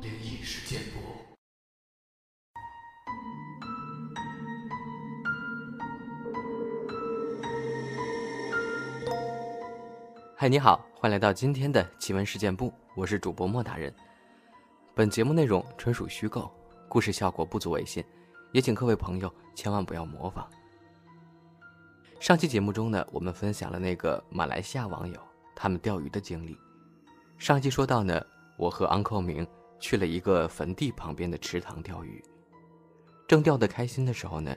灵异事件簿。嗨，你好，欢迎来到今天的奇闻事件部，我是主播莫大人。本节目内容纯属虚构，故事效果不足为信，也请各位朋友千万不要模仿。上期节目中呢，我们分享了那个马来西亚网友他们钓鱼的经历。上期说到呢，我和 Uncle 明去了一个坟地旁边的池塘钓鱼，正钓得开心的时候呢，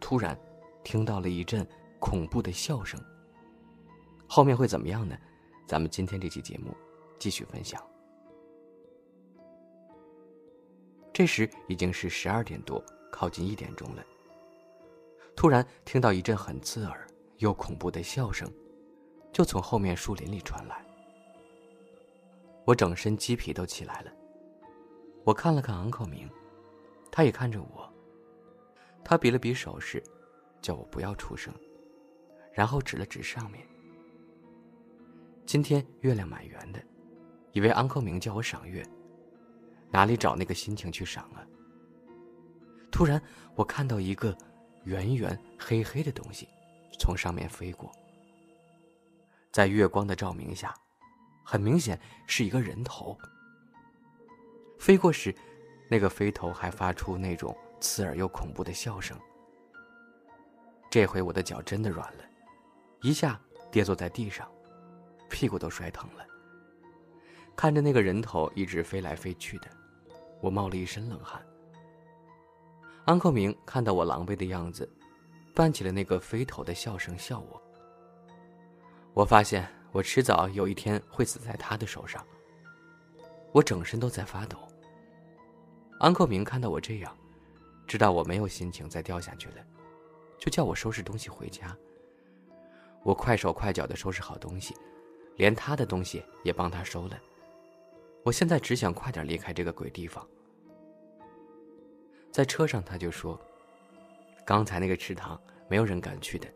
突然听到了一阵恐怖的笑声。后面会怎么样呢？咱们今天这期节目继续分享。这时已经是十二点多，靠近一点钟了。突然听到一阵很刺耳又恐怖的笑声，就从后面树林里传来。我整身鸡皮都起来了。我看了看昂克明，他也看着我。他比了比手势，叫我不要出声，然后指了指上面。今天月亮蛮圆的，以为昂克明叫我赏月，哪里找那个心情去赏啊？突然，我看到一个。圆圆黑黑的东西从上面飞过，在月光的照明下，很明显是一个人头。飞过时，那个飞头还发出那种刺耳又恐怖的笑声。这回我的脚真的软了，一下跌坐在地上，屁股都摔疼了。看着那个人头一直飞来飞去的，我冒了一身冷汗。安克明看到我狼狈的样子，扮起了那个飞头的笑声笑我。我发现我迟早有一天会死在他的手上。我整身都在发抖。安克明看到我这样，知道我没有心情再掉下去了，就叫我收拾东西回家。我快手快脚的收拾好东西，连他的东西也帮他收了。我现在只想快点离开这个鬼地方。在车上，他就说：“刚才那个池塘没有人敢去的。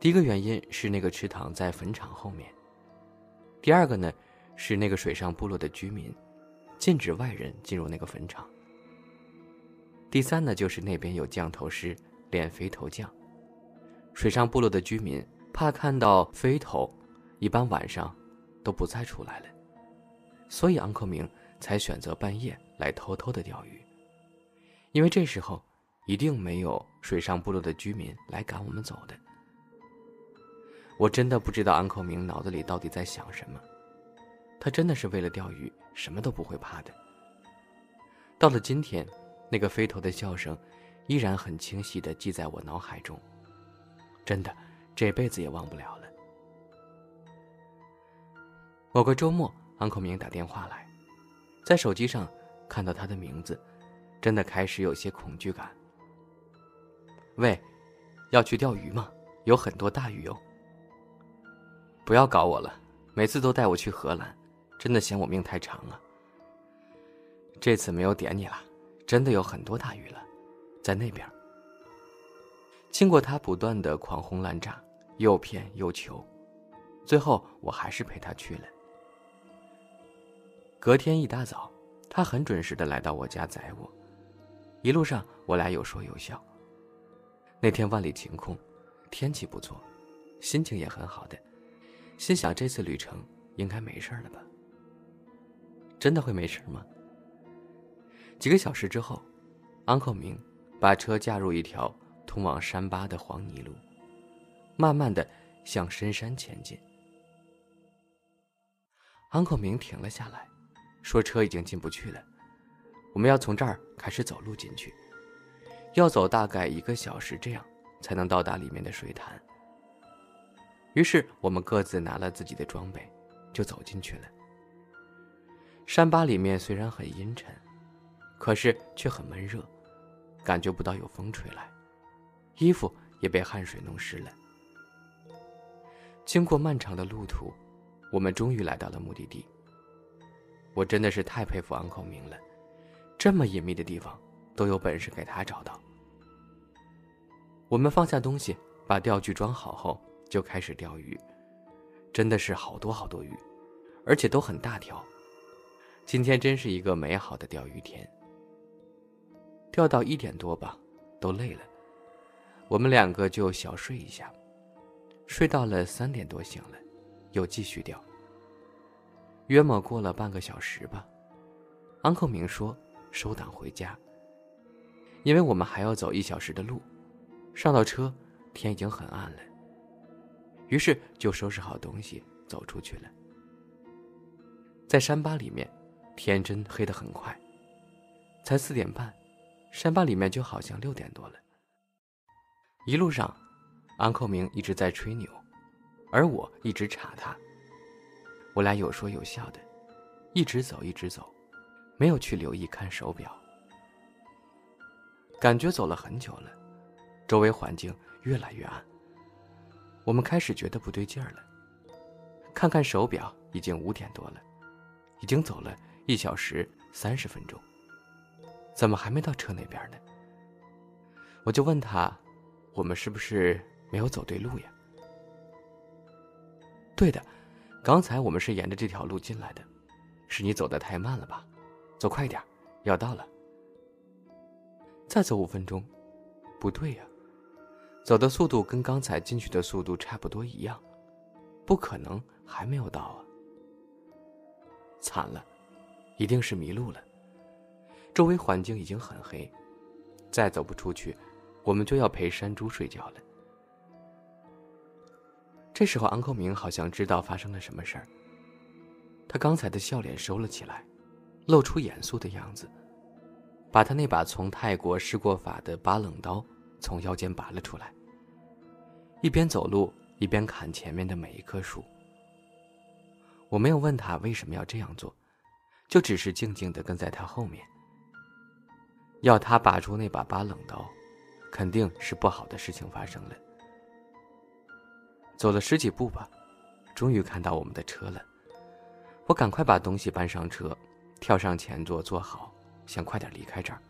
第一个原因是那个池塘在坟场后面；第二个呢，是那个水上部落的居民禁止外人进入那个坟场；第三呢，就是那边有降头师练飞头降，水上部落的居民怕看到飞头，一般晚上都不再出来了，所以昂克明才选择半夜来偷偷的钓鱼。”因为这时候，一定没有水上部落的居民来赶我们走的。我真的不知道安口明脑子里到底在想什么，他真的是为了钓鱼，什么都不会怕的。到了今天，那个飞头的笑声，依然很清晰的记在我脑海中，真的，这辈子也忘不了了。某个周末，安口明打电话来，在手机上看到他的名字。真的开始有些恐惧感。喂，要去钓鱼吗？有很多大鱼哦。不要搞我了，每次都带我去荷兰，真的嫌我命太长了。这次没有点你了，真的有很多大鱼了，在那边。经过他不断的狂轰滥炸，又骗又求，最后我还是陪他去了。隔天一大早，他很准时的来到我家载我。一路上，我俩有说有笑。那天万里晴空，天气不错，心情也很好的，心想这次旅程应该没事了吧？真的会没事吗？几个小时之后，Uncle 明把车驾入一条通往山巴的黄泥路，慢慢的向深山前进。Uncle 明停了下来，说：“车已经进不去了。”我们要从这儿开始走路进去，要走大概一个小时，这样才能到达里面的水潭。于是我们各自拿了自己的装备，就走进去了。山巴里面虽然很阴沉，可是却很闷热，感觉不到有风吹来，衣服也被汗水弄湿了。经过漫长的路途，我们终于来到了目的地。我真的是太佩服安口明了。这么隐秘的地方，都有本事给他找到。我们放下东西，把钓具装好后，就开始钓鱼。真的是好多好多鱼，而且都很大条。今天真是一个美好的钓鱼天。钓到一点多吧，都累了，我们两个就小睡一下。睡到了三点多醒了，又继续钓。约莫过了半个小时吧，安克明说收档回家，因为我们还要走一小时的路。上到车，天已经很暗了。于是就收拾好东西走出去了。在山洼里面，天真黑得很快，才四点半，山洼里面就好像六点多了。一路上，安扣明一直在吹牛，而我一直查他。我俩有说有笑的，一直走一直走，没有去留意看手表。感觉走了很久了，周围环境越来越暗。我们开始觉得不对劲儿了。看看手表，已经五点多了，已经走了一小时三十分钟，怎么还没到车那边呢？我就问他：“我们是不是没有走对路呀？”“对的，刚才我们是沿着这条路进来的，是你走的太慢了吧？走快点，要到了。”再走五分钟，不对呀。走的速度跟刚才进去的速度差不多一样，不可能还没有到啊！惨了，一定是迷路了。周围环境已经很黑，再走不出去，我们就要陪山猪睡觉了。这时候，安扣明好像知道发生了什么事儿，他刚才的笑脸收了起来，露出严肃的样子，把他那把从泰国施过法的拔冷刀从腰间拔了出来。一边走路一边砍前面的每一棵树。我没有问他为什么要这样做，就只是静静的跟在他后面。要他拔出那把八冷刀，肯定是不好的事情发生了。走了十几步吧，终于看到我们的车了。我赶快把东西搬上车，跳上前座坐好，想快点离开这儿。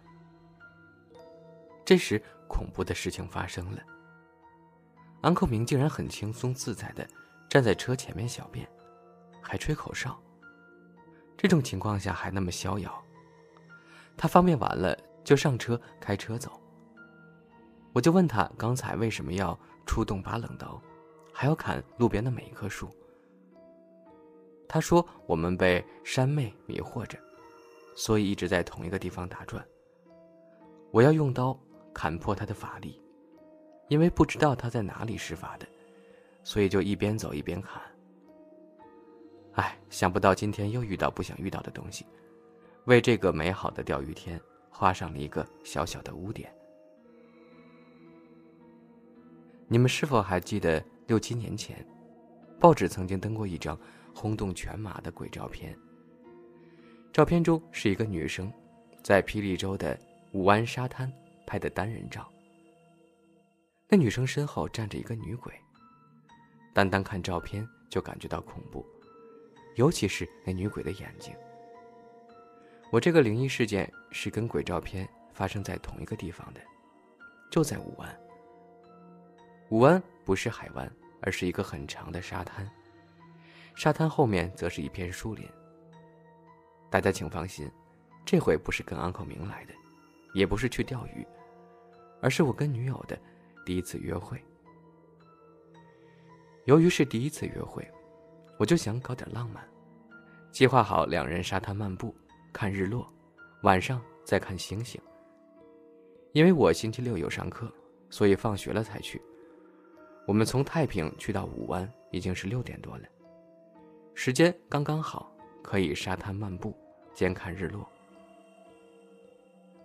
这时，恐怖的事情发生了。安扣明竟然很轻松自在的站在车前面小便，还吹口哨。这种情况下还那么逍遥。他方便完了就上车开车走。我就问他刚才为什么要出动拔冷刀，还要砍路边的每一棵树。他说我们被山妹迷惑着，所以一直在同一个地方打转。我要用刀砍破他的法力。因为不知道他在哪里施法的，所以就一边走一边喊。哎，想不到今天又遇到不想遇到的东西，为这个美好的钓鱼天画上了一个小小的污点。你们是否还记得六七年前，报纸曾经登过一张轰动全马的鬼照片？照片中是一个女生，在霹雳州的武湾沙滩拍的单人照。那女生身后站着一个女鬼。单单看照片就感觉到恐怖，尤其是那女鬼的眼睛。我这个灵异事件是跟鬼照片发生在同一个地方的，就在武湾。武湾不是海湾，而是一个很长的沙滩，沙滩后面则是一片树林。大家请放心，这回不是跟安口明来的，也不是去钓鱼，而是我跟女友的。第一次约会，由于是第一次约会，我就想搞点浪漫，计划好两人沙滩漫步，看日落，晚上再看星星。因为我星期六有上课，所以放学了才去。我们从太平去到武湾已经是六点多了，时间刚刚好，可以沙滩漫步兼看日落。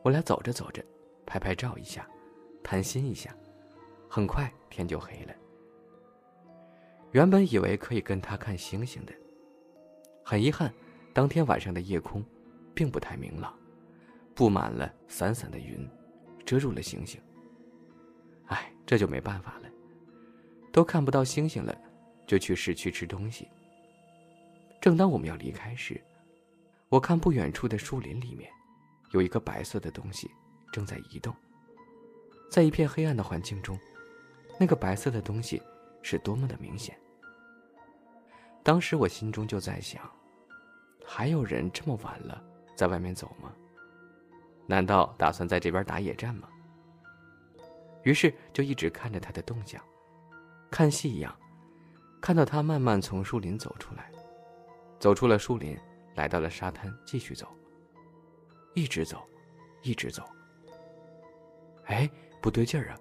我俩走着走着，拍拍照一下，谈心一下。很快天就黑了。原本以为可以跟他看星星的，很遗憾，当天晚上的夜空并不太明朗，布满了散散的云，遮住了星星。哎，这就没办法了，都看不到星星了，就去市区吃东西。正当我们要离开时，我看不远处的树林里面，有一个白色的东西正在移动，在一片黑暗的环境中。那个白色的东西是多么的明显。当时我心中就在想，还有人这么晚了在外面走吗？难道打算在这边打野战吗？于是就一直看着他的动向，看戏一样，看到他慢慢从树林走出来，走出了树林，来到了沙滩，继续走，一直走，一直走。哎，不对劲儿啊！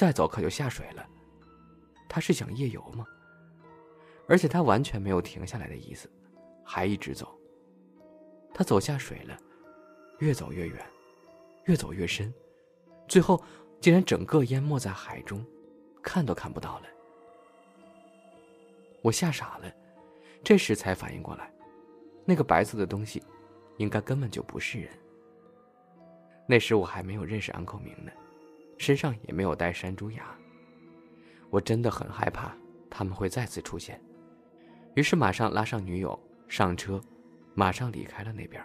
再走可就下水了。他是想夜游吗？而且他完全没有停下来的意思，还一直走。他走下水了，越走越远，越走越深，最后竟然整个淹没在海中，看都看不到了。我吓傻了，这时才反应过来，那个白色的东西，应该根本就不是人。那时我还没有认识安口明呢，身上也没有带山猪牙。我真的很害怕他们会再次出现，于是马上拉上女友上车，马上离开了那边。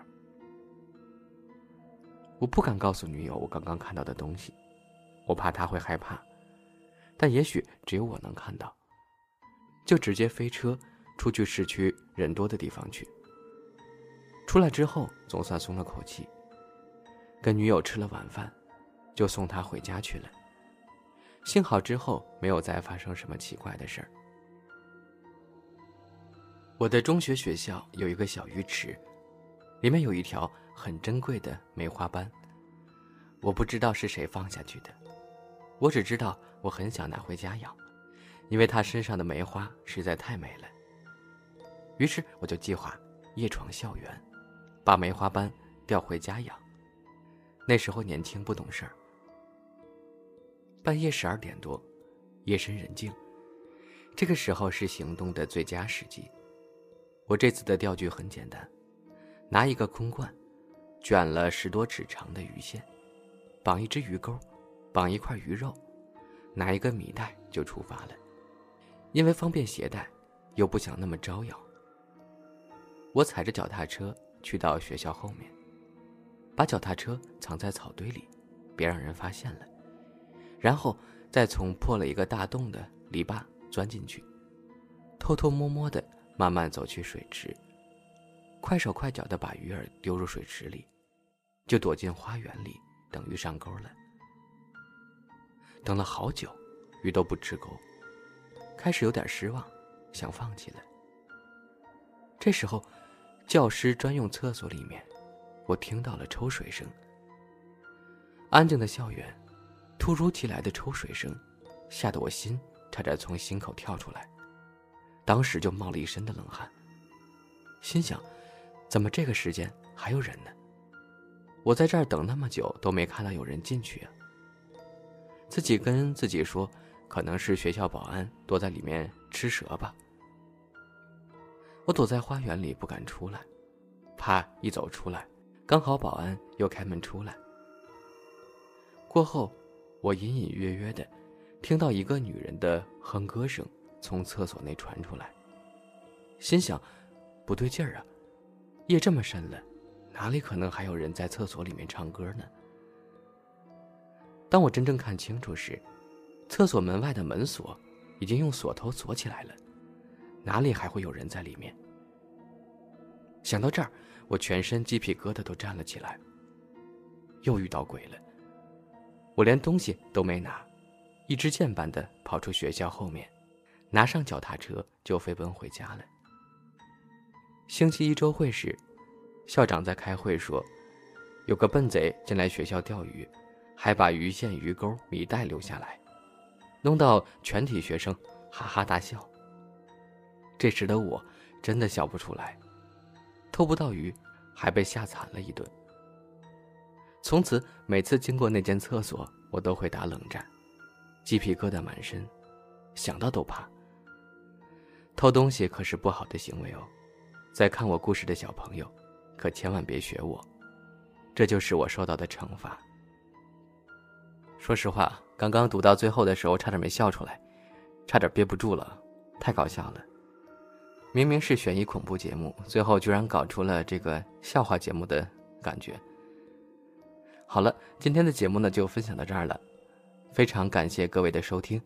我不敢告诉女友我刚刚看到的东西，我怕她会害怕，但也许只有我能看到，就直接飞车出去市区人多的地方去。出来之后总算松了口气。跟女友吃了晚饭，就送她回家去了。幸好之后没有再发生什么奇怪的事儿。我的中学学校有一个小鱼池，里面有一条很珍贵的梅花斑。我不知道是谁放下去的，我只知道我很想拿回家养，因为它身上的梅花实在太美了。于是我就计划夜闯校园，把梅花斑调回家养。那时候年轻不懂事儿。半夜十二点多，夜深人静，这个时候是行动的最佳时机。我这次的钓具很简单，拿一个空罐，卷了十多尺长的鱼线，绑一只鱼钩，绑一块鱼肉，拿一个米袋就出发了。因为方便携带，又不想那么招摇，我踩着脚踏车去到学校后面。把脚踏车藏在草堆里，别让人发现了，然后再从破了一个大洞的篱笆钻进去，偷偷摸摸的慢慢走去水池，快手快脚的把鱼饵丢入水池里，就躲进花园里等鱼上钩了。等了好久，鱼都不吃钩，开始有点失望，想放弃了。这时候，教师专用厕所里面。我听到了抽水声。安静的校园，突如其来的抽水声，吓得我心差点从心口跳出来，当时就冒了一身的冷汗。心想，怎么这个时间还有人呢？我在这儿等那么久都没看到有人进去啊。自己跟自己说，可能是学校保安躲在里面吃蛇吧。我躲在花园里不敢出来，怕一走出来。刚好保安又开门出来。过后，我隐隐约约的听到一个女人的哼歌声从厕所内传出来，心想，不对劲儿啊，夜这么深了，哪里可能还有人在厕所里面唱歌呢？当我真正看清楚时，厕所门外的门锁已经用锁头锁起来了，哪里还会有人在里面？想到这儿。我全身鸡皮疙瘩都站了起来。又遇到鬼了。我连东西都没拿，一支箭般的跑出学校后面，拿上脚踏车就飞奔回家了。星期一周会时，校长在开会说，有个笨贼进来学校钓鱼，还把鱼线、鱼钩、米袋留下来，弄到全体学生哈哈大笑。这时的我真的笑不出来。偷不到鱼，还被吓惨了一顿。从此，每次经过那间厕所，我都会打冷战，鸡皮疙瘩满身，想到都怕。偷东西可是不好的行为哦，在看我故事的小朋友，可千万别学我，这就是我受到的惩罚。说实话，刚刚读到最后的时候，差点没笑出来，差点憋不住了，太搞笑了。明明是悬疑恐怖节目，最后居然搞出了这个笑话节目的感觉。好了，今天的节目呢就分享到这儿了，非常感谢各位的收听，